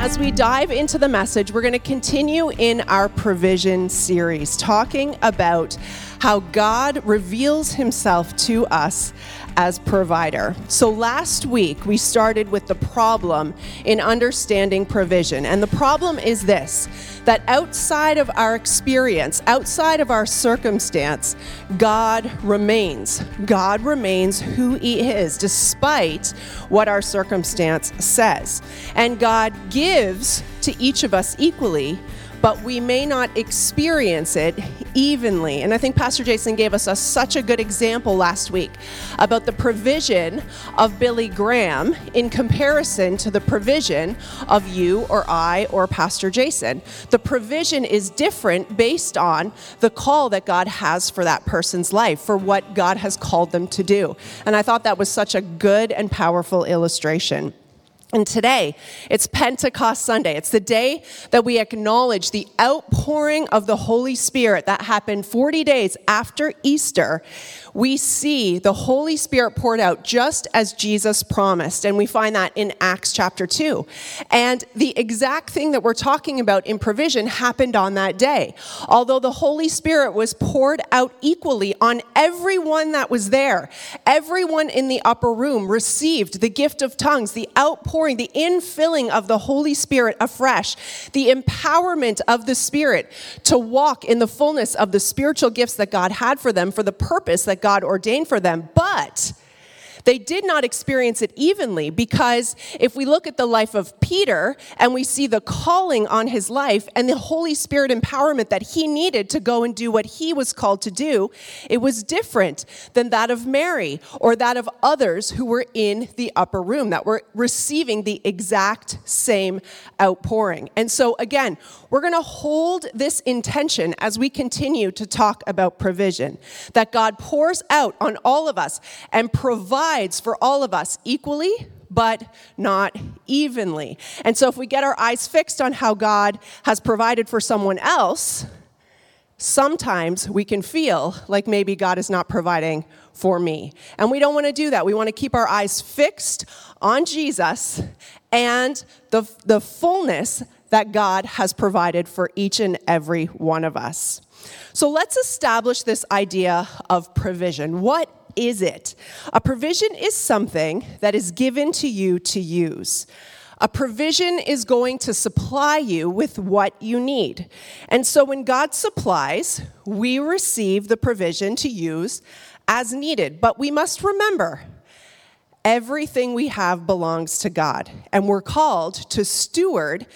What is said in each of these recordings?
As we dive into the message, we're going to continue in our provision series, talking about how God reveals himself to us as provider. So last week we started with the problem in understanding provision. And the problem is this that outside of our experience, outside of our circumstance, God remains. God remains who He is, despite what our circumstance says. And God gives to each of us equally but we may not experience it evenly. And I think Pastor Jason gave us a, such a good example last week about the provision of Billy Graham in comparison to the provision of you or I or Pastor Jason. The provision is different based on the call that God has for that person's life, for what God has called them to do. And I thought that was such a good and powerful illustration. And today, it's Pentecost Sunday. It's the day that we acknowledge the outpouring of the Holy Spirit that happened 40 days after Easter. We see the Holy Spirit poured out just as Jesus promised. And we find that in Acts chapter 2. And the exact thing that we're talking about in provision happened on that day. Although the Holy Spirit was poured out equally on everyone that was there, everyone in the upper room received the gift of tongues, the outpouring outpouring, the infilling of the Holy Spirit afresh, the empowerment of the Spirit to walk in the fullness of the spiritual gifts that God had for them for the purpose that God ordained for them. But they did not experience it evenly because if we look at the life of Peter and we see the calling on his life and the Holy Spirit empowerment that he needed to go and do what he was called to do, it was different than that of Mary or that of others who were in the upper room that were receiving the exact same outpouring. And so, again, we're going to hold this intention as we continue to talk about provision that God pours out on all of us and provides provides for all of us equally, but not evenly. And so, if we get our eyes fixed on how God has provided for someone else, sometimes we can feel like maybe God is not providing for me. And we don't want to do that. We want to keep our eyes fixed on Jesus and the, the fullness that God has provided for each and every one of us. So let's establish this idea of provision. What is it? A provision is something that is given to you to use. A provision is going to supply you with what you need. And so when God supplies, we receive the provision to use as needed. But we must remember everything we have belongs to God, and we're called to steward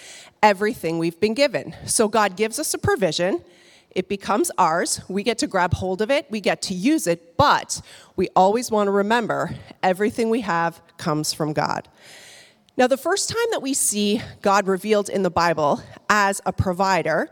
everything we've been given. So God gives us a provision it becomes ours. We get to grab hold of it, we get to use it, but we always want to remember everything we have comes from God. Now, the first time that we see God revealed in the Bible as a provider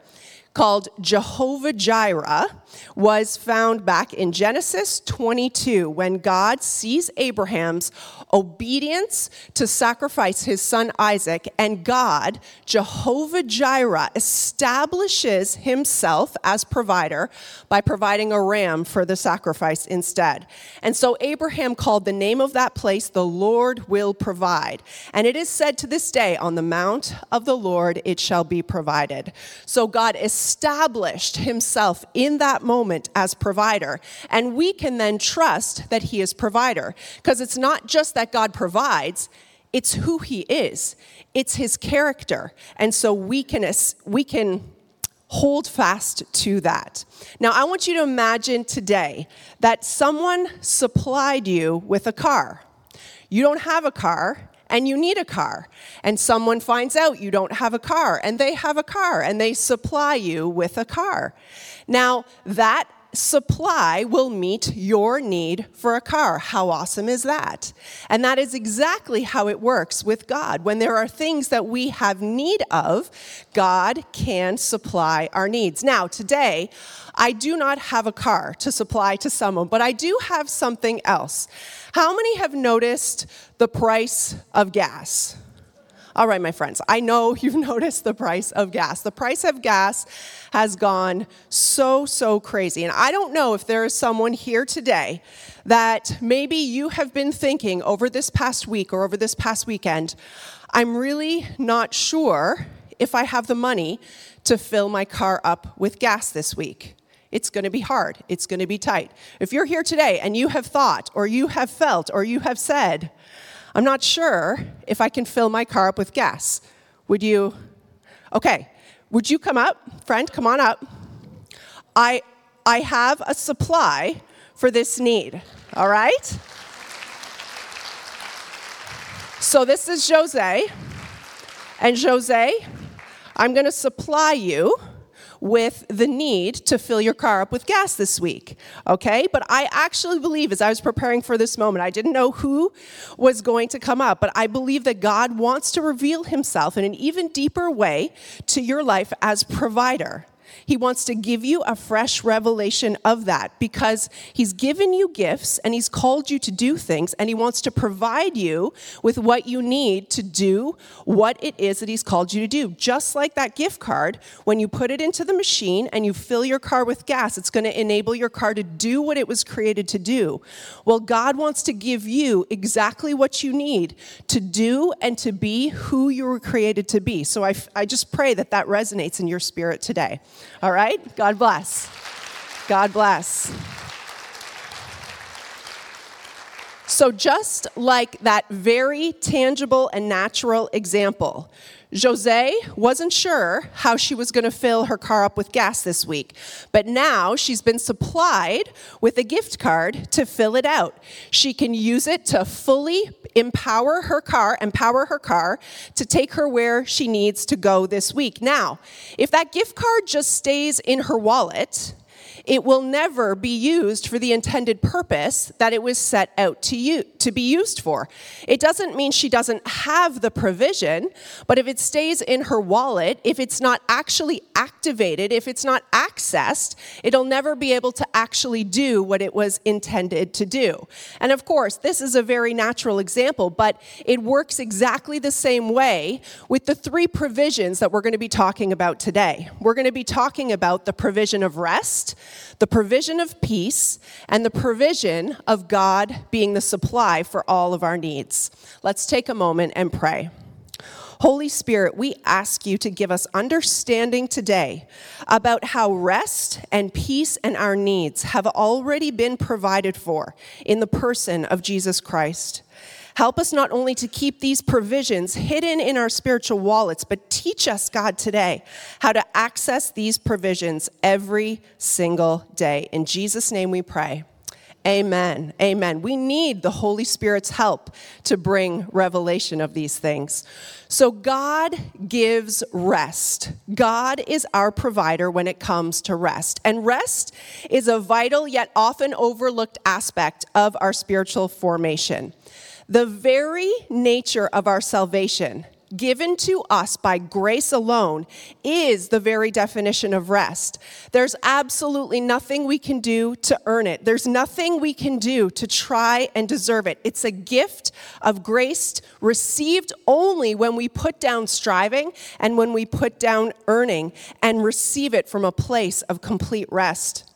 called Jehovah Jireh was found back in Genesis 22 when God sees Abraham's obedience to sacrifice his son Isaac, and God, Jehovah Jireh, establishes himself as provider by providing a ram for the sacrifice instead. And so Abraham called the name of that place, the Lord will provide. And it is said to this day, on the mount of the Lord it shall be provided. So God established himself in that moment as provider. And we can then trust that He is provider because it's not just that God provides, it's who He is, it's His character. And so we can, we can hold fast to that. Now, I want you to imagine today that someone supplied you with a car. You don't have a car, and you need a car. And someone finds out you don't have a car, and they have a car, and they supply you with a car. Now, that supply will meet your need for a car. How awesome is that? And that is exactly how it works with God. When there are things that we have need of, God can supply our needs. Now, today, I do not have a car to supply to someone, but I do have something else. How many have noticed the price of gas? All right, my friends, I know you've noticed the price of gas. The price of gas has gone so, so crazy. And I don't know if there is someone here today that maybe you have been thinking over this past week or over this past weekend, I'm really not sure if I have the money to fill my car up with gas this week. It's going to be hard. It's going to be tight. If you're here today and you have thought, or you have felt, or you have said, I'm not sure if I can fill my car up with gas, would you? Okay, would you come up? Friend, come on up. I, I have a supply for this need, all right? So this is Jose. And Jose, I'm going to supply you with the need to fill your car up with gas this week. Okay? But I actually believe, as I was preparing for this moment, I didn't know who was going to come up, but I believe that God wants to reveal himself in an even deeper way to your life as provider. He wants to give you a fresh revelation of that because He's given you gifts and He's called you to do things and He wants to provide you with what you need to do what it is that He's called you to do. Just like that gift card, when you put it into the machine and you fill your car with gas, it's going to enable your car to do what it was created to do. Well, God wants to give you exactly what you need to do and to be who you were created to be. So I, I just pray that that resonates in your spirit today. All right? God bless. God bless. So, just like that very tangible and natural example, Jose wasn't sure how she was going to fill her car up with gas this week, but now she's been supplied with a gift card to fill it out. She can use it to fully empower her car, empower her car to take her where she needs to go this week. Now, if that gift card just stays in her wallet, it will never be used for the intended purpose that it was set out to, you, to be used for. It doesn't mean she doesn't have the provision, but if it stays in her wallet, if it's not actually activated, if it's not accessed, it'll never be able to actually do what it was intended to do. And of course, this is a very natural example, but it works exactly the same way with the three provisions that we're going to be talking about today. We're going to be talking about the provision of rest the provision of peace, and the provision of God being the supply for all of our needs. Let's take a moment and pray. Holy Spirit, we ask you to give us understanding today about how rest and peace and our needs have already been provided for in the person of Jesus Christ. Help us not only to keep these provisions hidden in our spiritual wallets, but teach us, God, today how to access these provisions every single day. In Jesus' name we pray. Amen. Amen. We need the Holy Spirit's help to bring revelation of these things. So, God gives rest. God is our provider when it comes to rest. And rest is a vital yet often overlooked aspect of our spiritual formation. The very nature of our salvation, given to us by grace alone, is the very definition of rest. There's absolutely nothing we can do to earn it, there's nothing we can do to try and deserve it. It's a gift of grace received only when we put down striving and when we put down earning and receive it from a place of complete rest.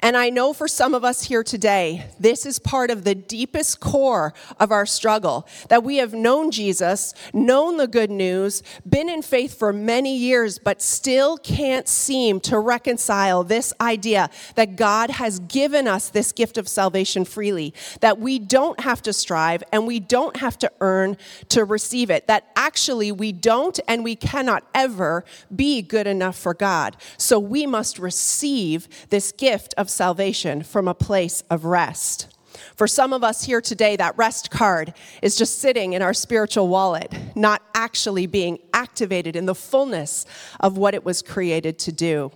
And I know for some of us here today, this is part of the deepest core of our struggle that we have known Jesus, known the good news, been in faith for many years, but still can't seem to reconcile this idea that God has given us this gift of salvation freely, that we don't have to strive and we don't have to earn to receive it, that actually we don't and we cannot ever be good enough for God. So we must receive this gift of of salvation from a place of rest. For some of us here today, that rest card is just sitting in our spiritual wallet, not actually being activated in the fullness of what it was created to do.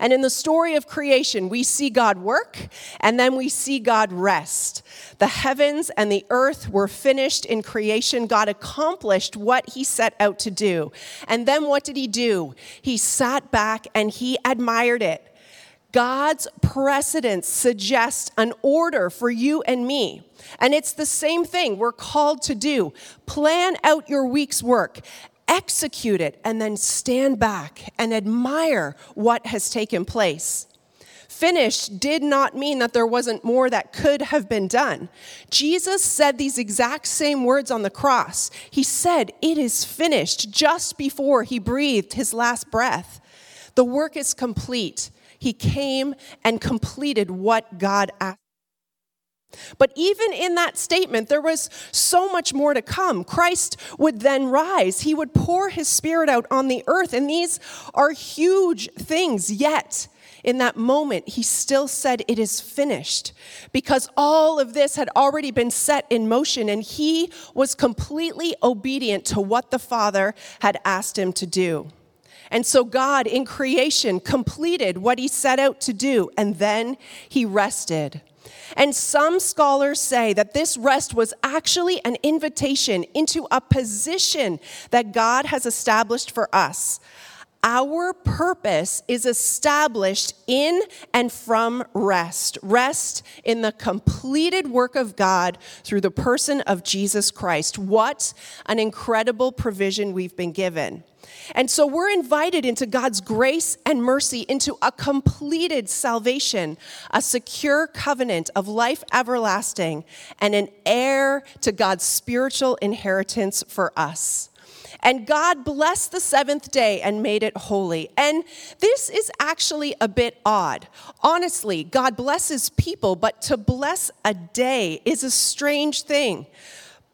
And in the story of creation, we see God work and then we see God rest. The heavens and the earth were finished in creation. God accomplished what he set out to do. And then what did he do? He sat back and he admired it. God's precedence suggests an order for you and me. And it's the same thing we're called to do. Plan out your week's work, execute it, and then stand back and admire what has taken place. Finished did not mean that there wasn't more that could have been done. Jesus said these exact same words on the cross. He said, It is finished, just before he breathed his last breath. The work is complete. He came and completed what God asked. But even in that statement, there was so much more to come. Christ would then rise. He would pour his spirit out on the earth. And these are huge things. Yet, in that moment, he still said, It is finished, because all of this had already been set in motion, and he was completely obedient to what the Father had asked him to do. And so God in creation completed what he set out to do, and then he rested. And some scholars say that this rest was actually an invitation into a position that God has established for us. Our purpose is established in and from rest. Rest in the completed work of God through the person of Jesus Christ. What an incredible provision we've been given. And so we're invited into God's grace and mercy into a completed salvation, a secure covenant of life everlasting, and an heir to God's spiritual inheritance for us. And God blessed the seventh day and made it holy. And this is actually a bit odd. Honestly, God blesses people, but to bless a day is a strange thing.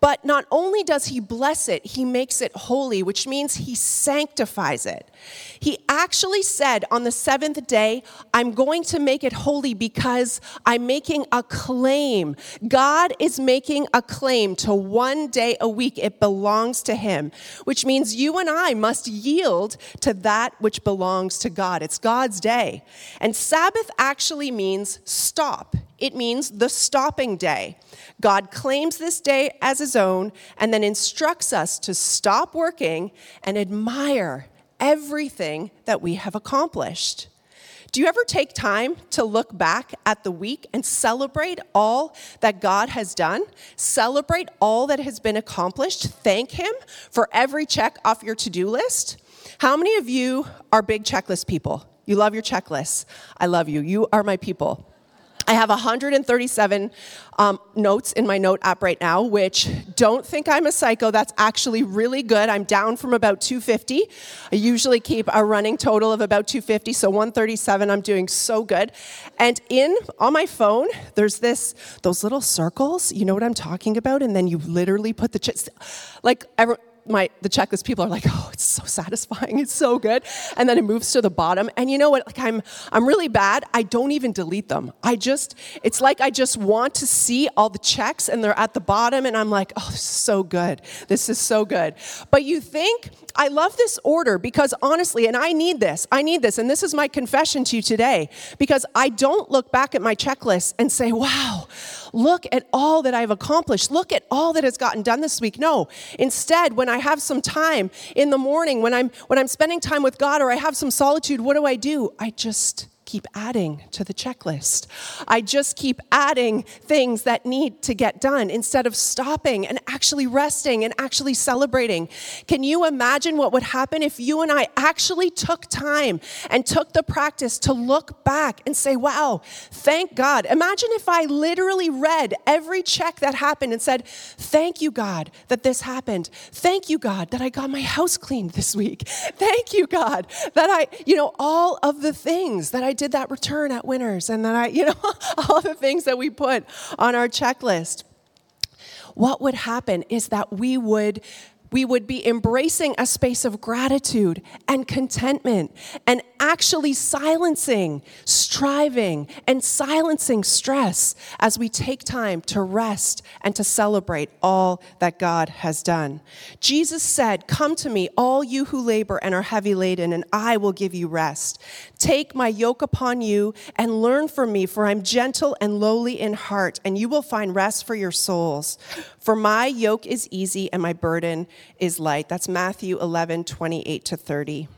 But not only does he bless it, he makes it holy, which means he sanctifies it. He actually said on the seventh day, I'm going to make it holy because I'm making a claim. God is making a claim to one day a week. It belongs to him, which means you and I must yield to that which belongs to God. It's God's day. And Sabbath actually means stop. It means the stopping day. God claims this day as his own and then instructs us to stop working and admire everything that we have accomplished. Do you ever take time to look back at the week and celebrate all that God has done? Celebrate all that has been accomplished? Thank Him for every check off your to do list? How many of you are big checklist people? You love your checklists. I love you. You are my people. I have 137 um, notes in my note app right now, which don't think I'm a psycho. That's actually really good. I'm down from about 250. I usually keep a running total of about 250, so 137. I'm doing so good. And in on my phone, there's this those little circles. You know what I'm talking about? And then you literally put the ch- like. Every, my the checklist people are like, oh, it's so satisfying, it's so good, and then it moves to the bottom. And you know what? Like I'm I'm really bad. I don't even delete them. I just it's like I just want to see all the checks, and they're at the bottom, and I'm like, oh, so good. This is so good. But you think I love this order because honestly, and I need this. I need this, and this is my confession to you today because I don't look back at my checklist and say, wow look at all that I've accomplished. Look at all that has gotten done this week. No. Instead, when I have some time in the morning, when I'm when I'm spending time with God or I have some solitude, what do I do? I just keep adding to the checklist. I just keep adding things that need to get done instead of stopping and actually resting and actually celebrating. Can you imagine what would happen if you and I actually took time and took the practice to look back and say, wow, thank God. Imagine if I literally read every check that happened and said, thank you, God, that this happened. Thank you, God, that I got my house cleaned this week. Thank you, God, that I, you know, all of the things that I did that return at Winners and that I, you know, all the things that we put on our checklist. What would happen is that we would we would be embracing a space of gratitude and contentment and actually silencing striving and silencing stress as we take time to rest and to celebrate all that God has done. Jesus said, Come to me, all you who labor and are heavy laden, and I will give you rest. Take my yoke upon you and learn from me, for I'm gentle and lowly in heart, and you will find rest for your souls. For my yoke is easy and my burden is light. That's Matthew 11, 28 to 30.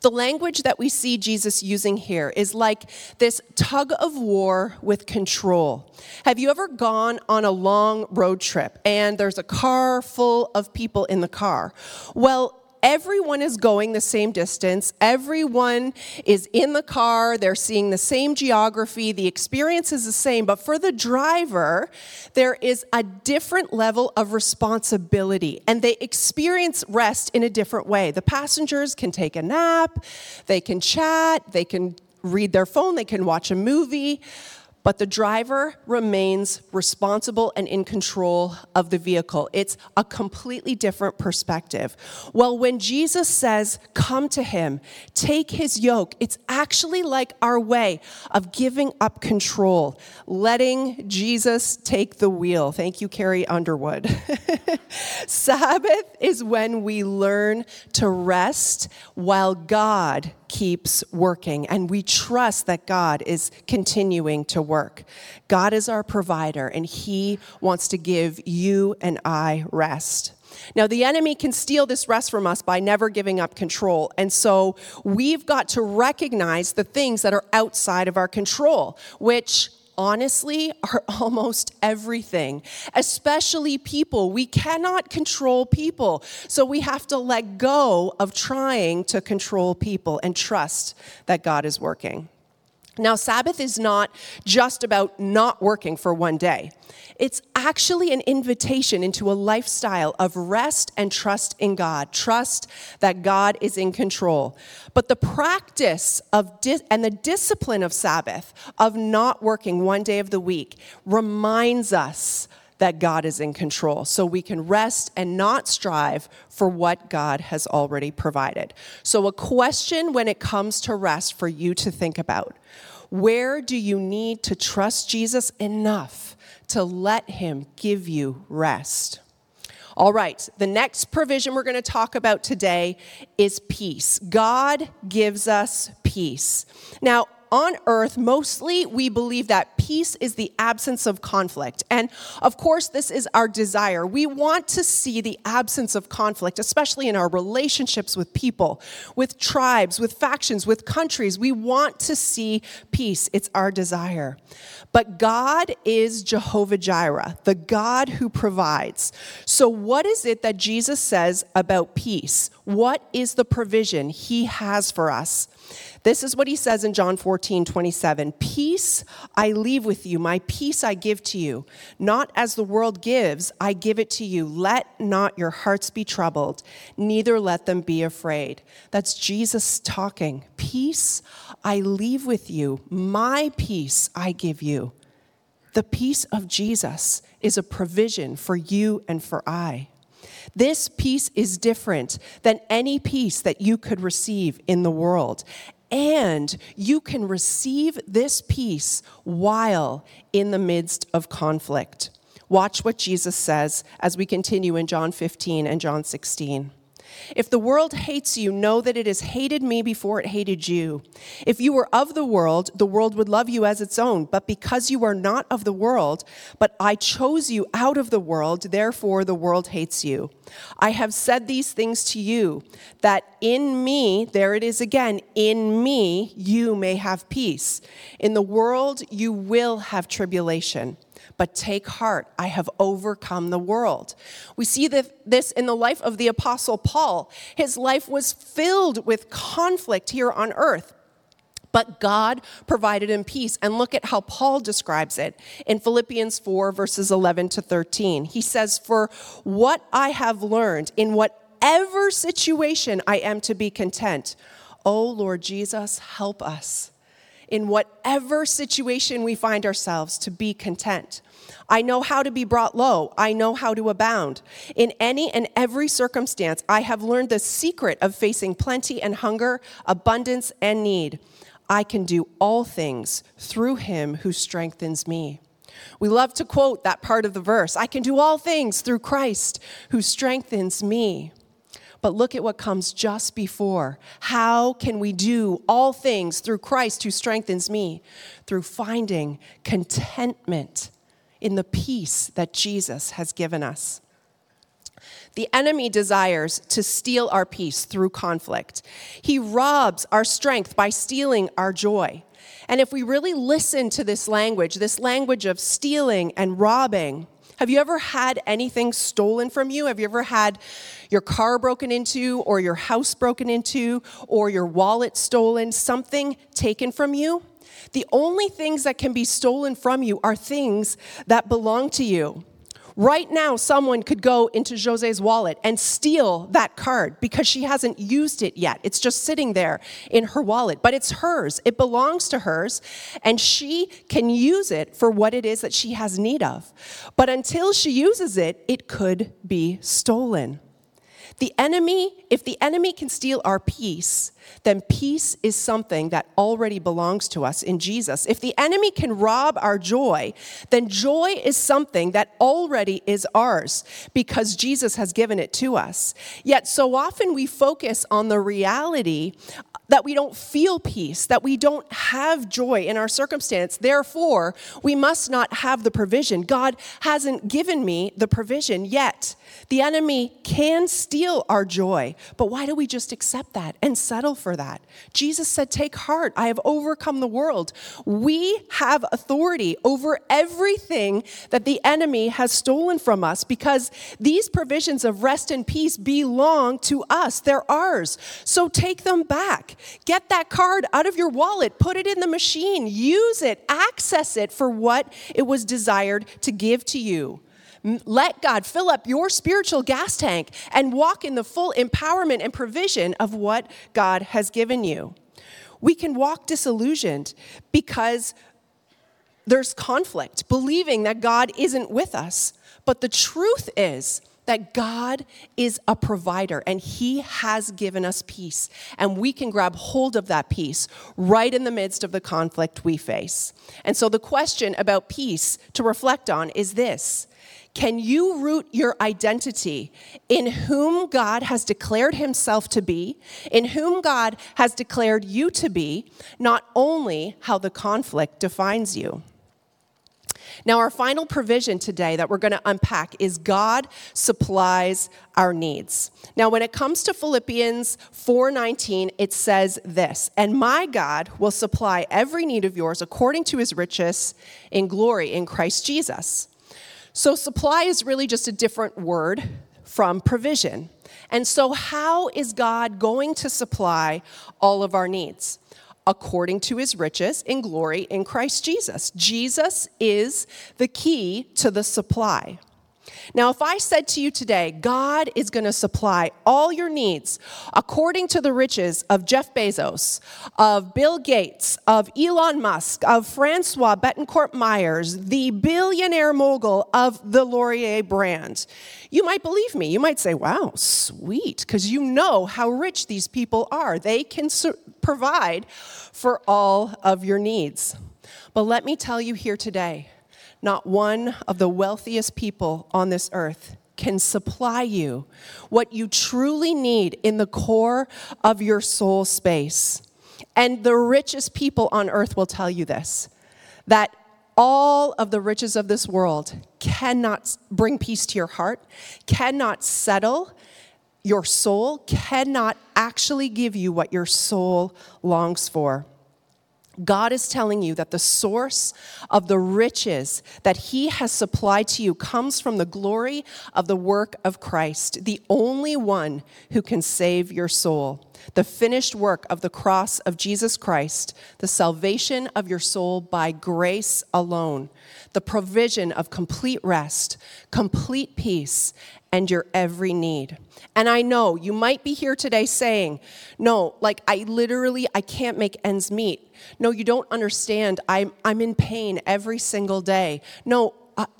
The language that we see Jesus using here is like this tug of war with control. Have you ever gone on a long road trip and there's a car full of people in the car? Well, everyone is going the same distance. Everyone is in the car. They're seeing the same geography. The experience is the same. But for the driver, there is a different level of responsibility and they experience rest in a different way. The passengers can take a nap, they can chat, they can read their phone, they can watch a movie but the driver remains responsible and in control of the vehicle. It's a completely different perspective. Well, when Jesus says, Come to him, take his yoke, it's actually like our way of giving up control, letting Jesus take the wheel. Thank you, Carrie Underwood. Sabbath is when we learn to rest while God keeps working, and we trust that God is continuing to work. God is our provider, and He wants to give you and I rest. Now, the enemy can steal this rest from us by never giving up control. And so we've got to recognize the things that are outside of our control, which honestly are almost everything, especially people. We cannot control people. So we have to let go of trying to control people and trust that God is working. Now, Sabbath is not just about not working for one day. It's actually an invitation into a lifestyle of rest and trust in God, trust that God is in control. But the practice of di- and the discipline of Sabbath, of not working one day of the week, reminds us that God is in control. So we can rest and not strive for what God has already provided. So, a question when it comes to rest for you to think about where do you need to trust Jesus enough to let Him give you rest? All right, the next provision we're going to talk about today is peace. God gives us peace. Now, on earth, mostly we believe that peace is the absence of conflict. And of course, this is our desire. We want to see the absence of conflict, especially in our relationships with people, with tribes, with factions, with countries. We want to see peace. It's our desire. But God is Jehovah Jireh, the God who provides. So, what is it that Jesus says about peace? What is the provision he has for us? This is what he says in John 14, 27. Peace I leave with you, my peace I give to you. Not as the world gives, I give it to you. Let not your hearts be troubled, neither let them be afraid. That's Jesus talking. Peace I leave with you, my peace I give you. The peace of Jesus is a provision for you and for I. This peace is different than any peace that you could receive in the world. And you can receive this peace while in the midst of conflict. Watch what Jesus says as we continue in John 15 and John 16. If the world hates you, know that it has hated me before it hated you. If you were of the world, the world would love you as its own. But because you are not of the world, but I chose you out of the world, therefore the world hates you. I have said these things to you, that in me, there it is again, in me you may have peace. In the world you will have tribulation but take heart, I have overcome the world. We see this in the life of the Apostle Paul. His life was filled with conflict here on earth. But God provided him peace. And look at how Paul describes it in Philippians 4, verses 11 to 13. He says, For what I have learned, in whatever situation I am to be content, oh Lord Jesus, help us in whatever situation we find ourselves to be content. I know how to be brought low. I know how to abound. In any and every circumstance, I have learned the secret of facing plenty and hunger, abundance and need. I can do all things through him who strengthens me. We love to quote that part of the verse I can do all things through Christ who strengthens me. But look at what comes just before. How can we do all things through Christ who strengthens me? Through finding contentment in the peace that Jesus has given us. The enemy desires to steal our peace through conflict. He robs our strength by stealing our joy. And if we really listen to this language, this language of stealing and robbing, Have you ever had anything stolen from you? Have you ever had your car broken into, or your house broken into, or your wallet stolen, something taken from you? The only things that can be stolen from you are things that belong to you. Right now, someone could go into Jose's wallet and steal that card because she hasn't used it yet. It's just sitting there in her wallet, but it's hers. It belongs to hers, and she can use it for what it is that she has need of. But until she uses it, it could be stolen. The enemy, if the enemy can steal our peace, then peace is something that already belongs to us in Jesus. If the enemy can rob our joy, then joy is something that already is ours because Jesus has given it to us. Yet so often we focus on the reality that we don't feel peace, that we don't have joy in our circumstance. Therefore, we must not have the provision. God hasn't given me the provision yet. The enemy can steal our joy, but why do we just accept that and settle for that? Jesus said, Take heart, I have overcome the world. We have authority over everything that the enemy has stolen from us because these provisions of rest and peace belong to us. They're ours. So take them back. Get that card out of your wallet, put it in the machine, use it, access it for what it was desired to give to you. Let God fill up your spiritual gas tank and walk in the full empowerment and provision of what God has given you. We can walk disillusioned because there's conflict, believing that God isn't with us. But the truth is that God is a provider and He has given us peace. And we can grab hold of that peace right in the midst of the conflict we face. And so the question about peace to reflect on is this Can you root your identity in whom God has declared Himself to be, in whom God has declared you to be, not only how the conflict defines you? Now, our final provision today that we're going to unpack is God supplies our needs. Now, when it comes to Philippians 4:19, it says this, "And my God will supply every need of yours according to his riches in glory in Christ Jesus." So, supply is really just a different word from provision. And so, how is God going to supply all of our needs? according to his riches in glory in Christ Jesus. Jesus is the key to the supply. Now, if I said to you today, God is going to supply all your needs according to the riches of Jeff Bezos, of Bill Gates, of Elon Musk, of Francois Bettencourt Meyers, the billionaire mogul of the L'Oréal brand, you might believe me. You might say, wow, sweet, because you know how rich these people are. They can su- provide for all of your needs. But let me tell you here today, not one of the wealthiest people on this earth can supply you what you truly need in the core of your soul space. And the richest people on earth will tell you this that all of the riches of this world cannot bring peace to your heart, cannot settle your soul, cannot actually give you what your soul longs for. God is telling you that the source of the riches that He has supplied to you comes from the glory of the work of Christ, the only one who can save your soul. The finished work of the cross of Jesus Christ, the salvation of your soul by grace alone, the provision of complete rest, complete peace, and your every need. And I know you might be here today saying, "No, like I literally I can't make ends meet." No, you don't understand. I'm I'm in pain every single day. No,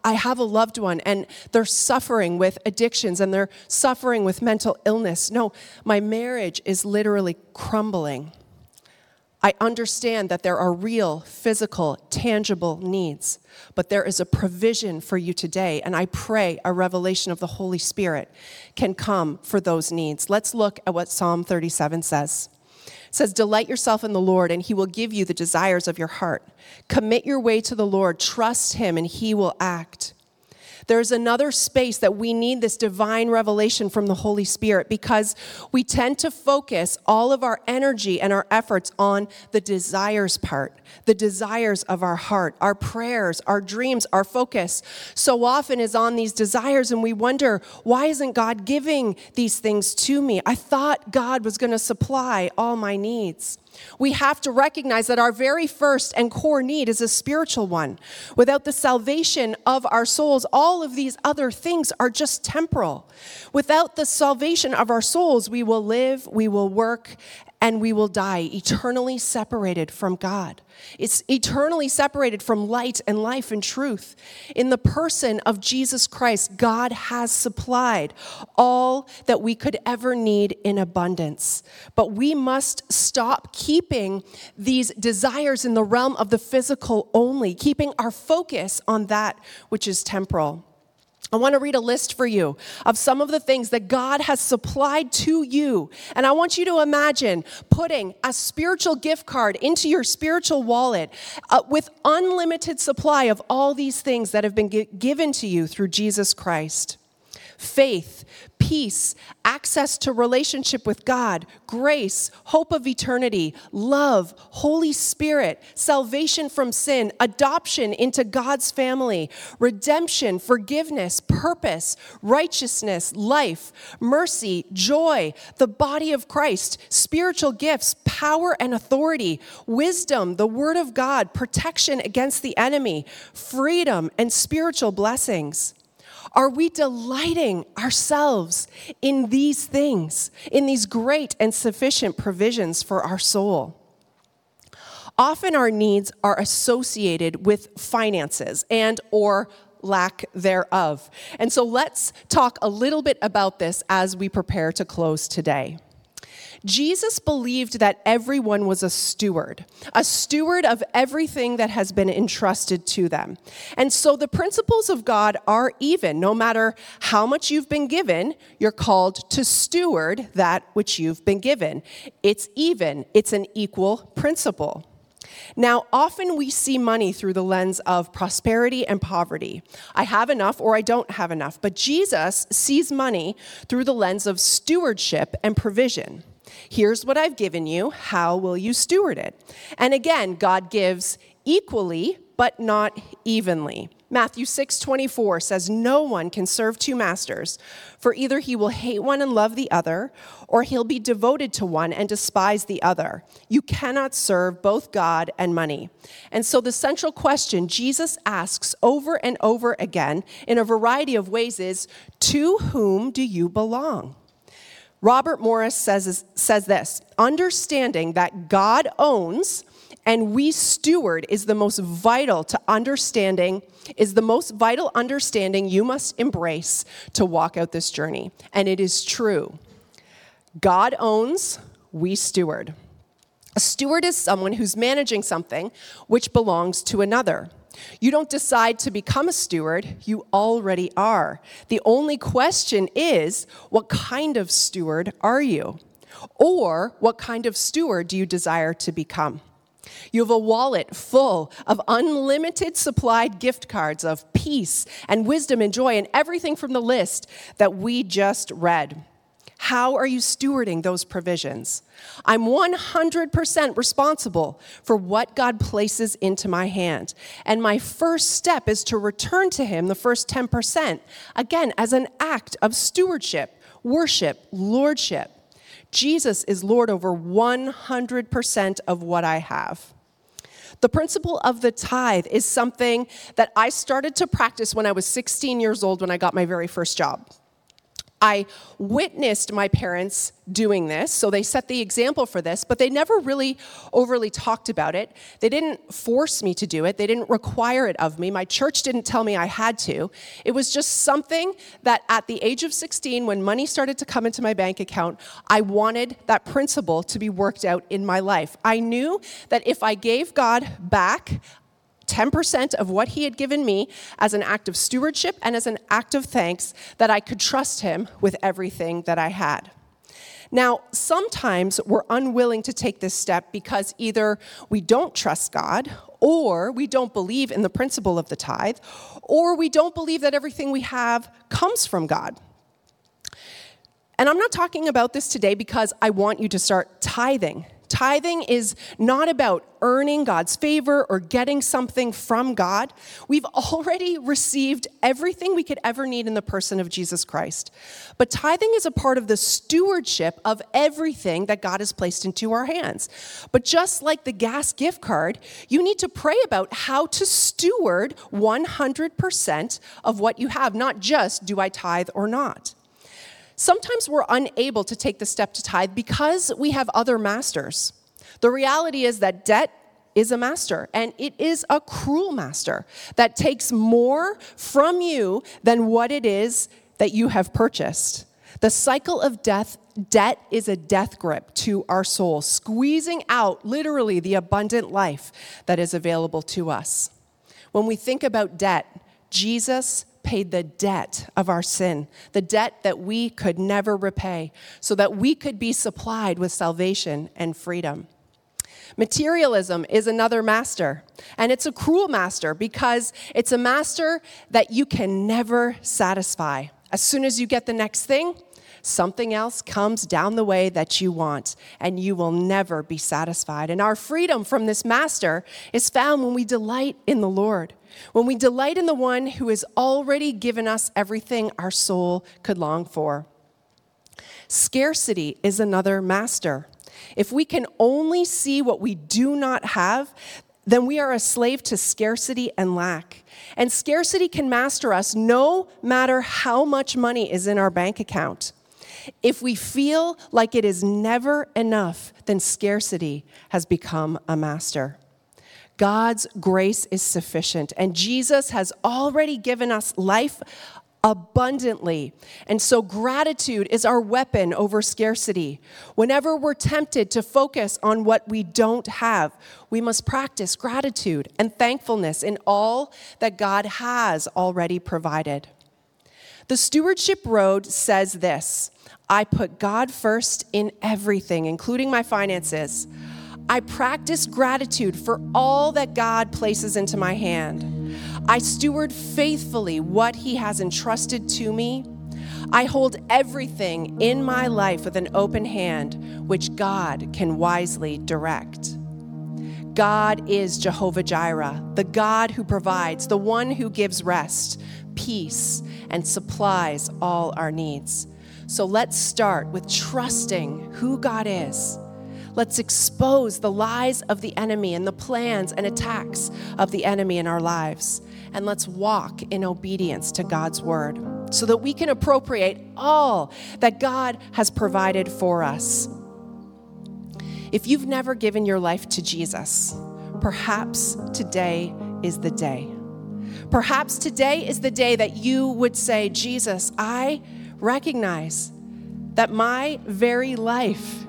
I have a loved one and they're suffering with addictions and they're suffering with mental illness. No, my marriage is literally crumbling. I understand that there are real, physical, tangible needs, but there is a provision for you today, and I pray a revelation of the Holy Spirit can come for those needs. Let's look at what Psalm 37 says. Says, Delight yourself in the Lord, and he will give you the desires of your heart. Commit your way to the Lord, trust him, and he will act. There's another space that we need this divine revelation from the Holy Spirit because we tend to focus all of our energy and our efforts on the desires part, the desires of our heart, our prayers, our dreams, our focus so often is on these desires, and we wonder, why isn't God giving these things to me? I thought God was going to supply all my needs. We have to recognize that our very first and core need is a spiritual one. Without the salvation of our souls, all of these other things are just temporal. Without the salvation of our souls, we will live, we will work, and we will die eternally separated from God. It's eternally separated from light and life and truth. In the person of Jesus Christ, God has supplied all that we could ever need in abundance. But we must stop keeping these desires in the realm of the physical only, keeping our focus on that which is temporal. I want to read a list for you of some of the things that God has supplied to you. And I want you to imagine putting a spiritual gift card into your spiritual wallet uh, with unlimited supply of all these things that have been gi- given to you through Jesus Christ faith, peace, access to relationship with God, grace, hope of eternity, love, Holy Spirit, salvation from sin, adoption into God's family, redemption, forgiveness, purpose, righteousness, life, mercy, joy, the body of Christ, spiritual gifts, power and authority, wisdom, the word of God, protection against the enemy, freedom, and spiritual blessings. Are we delighting ourselves in these things, in these great and sufficient provisions for our soul? Often our needs are associated with finances and or lack thereof. And so let's talk a little bit about this as we prepare to close today. Jesus believed that everyone was a steward, a steward of everything that has been entrusted to them. And so the principles of God are even. No matter how much you've been given, you're called to steward that which you've been given. It's even, it's an equal principle. Now, often we see money through the lens of prosperity and poverty. I have enough or I don't have enough. But Jesus sees money through the lens of stewardship and provision. Here's what I've given you. How will you steward it? And again, God gives equally, but not evenly. Matthew 6 24 says, No one can serve two masters, for either he will hate one and love the other, or he'll be devoted to one and despise the other. You cannot serve both God and money. And so the central question Jesus asks over and over again in a variety of ways is To whom do you belong? Robert Morris says, says this understanding that God owns and we steward is the most vital to understanding is the most vital understanding you must embrace to walk out this journey. And it is true. God owns we steward. A steward is someone who's managing something which belongs to another you don't decide to become a steward, you already are. The only question is what kind of steward are you? Or what kind of steward do you desire to become? You have a wallet full of unlimited supplied gift cards of peace and wisdom and joy and everything from the list that we just read. How are you stewarding those provisions? I'm 100% responsible for what God places into my hand. And my first step is to return to Him the first 10%, again, as an act of stewardship, worship, lordship. Jesus is Lord over 100% of what I have. The principle of the tithe is something that I started to practice when I was 16 years old when I got my very first job. I witnessed my parents doing this, so they set the example for this, but they never really overly talked about it. They didn't force me to do it, they didn't require it of me. My church didn't tell me I had to. It was just something that at the age of 16, when money started to come into my bank account, I wanted that principle to be worked out in my life. I knew that if I gave God back, 10% of what he had given me as an act of stewardship and as an act of thanks that I could trust him with everything that I had. Now, sometimes we're unwilling to take this step because either we don't trust God, or we don't believe in the principle of the tithe, or we don't believe that everything we have comes from God. And I'm not talking about this today because I want you to start tithing. Tithing is not about earning God's favor or getting something from God. We've already received everything we could ever need in the person of Jesus Christ. But tithing is a part of the stewardship of everything that God has placed into our hands. But just like the gas gift card, you need to pray about how to steward 100% of what you have, not just do I tithe or not. Sometimes we're unable to take the step to tithe because we have other masters. The reality is that debt is a master, and it is a cruel master that takes more from you than what it is that you have purchased. The cycle of death, debt is a death grip to our soul, squeezing out literally the abundant life that is available to us. When we think about debt, Jesus paid the debt of our sin, the debt that we could never repay, so that we could be supplied with salvation and freedom. Materialism is another master, and it's a cruel master because it's a master that you can never satisfy. As soon as you get the next thing, something else comes down the way that you want, and you will never be satisfied. And our freedom from this master is found when we delight in the Lord. When we delight in the one who has already given us everything our soul could long for. Scarcity is another master. If we can only see what we do not have, then we are a slave to scarcity and lack. And scarcity can master us no matter how much money is in our bank account. If we feel like it is never enough, then scarcity has become a master. God's grace is sufficient, and Jesus has already given us life abundantly. And so, gratitude is our weapon over scarcity. Whenever we're tempted to focus on what we don't have, we must practice gratitude and thankfulness in all that God has already provided. The Stewardship Road says this I put God first in everything, including my finances. I practice gratitude for all that God places into my hand. I steward faithfully what He has entrusted to me. I hold everything in my life with an open hand, which God can wisely direct. God is Jehovah Jireh, the God who provides, the one who gives rest, peace, and supplies all our needs. So let's start with trusting who God is Let's expose the lies of the enemy and the plans and attacks of the enemy in our lives. And let's walk in obedience to God's word so that we can appropriate all that God has provided for us. If you've never given your life to Jesus, perhaps today is the day. Perhaps today is the day that you would say, Jesus, I recognize that my very life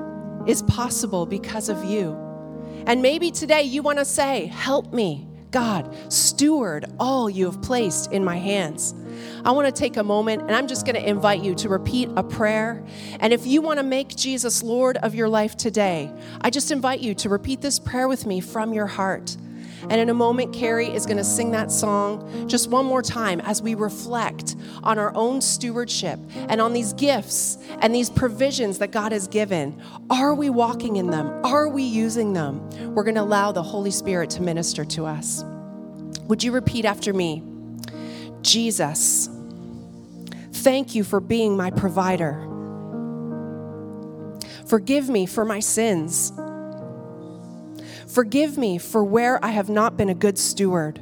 is possible because of you. And maybe today you want to say, Help me, God, steward all you have placed in my hands. I want to take a moment and I'm just going to invite you to repeat a prayer. And if you want to make Jesus Lord of your life today, I just invite you to repeat this prayer with me from your heart. And in a moment, Carrie is going to sing that song just one more time as we reflect on our own stewardship and on these gifts and these provisions that God has given. Are we walking in them? Are we using them? We're going to allow the Holy Spirit to minister to us. Would you repeat after me? Jesus, thank you for being my provider. Forgive me for my sins. Forgive me for where I have not been a good steward.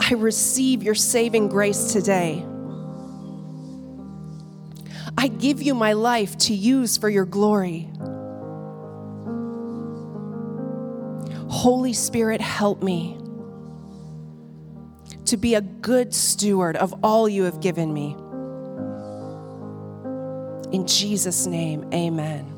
I receive your saving grace today. I give you my life to use for your glory. Holy Spirit, help me to be a good steward of all you have given me. In Jesus' name, amen.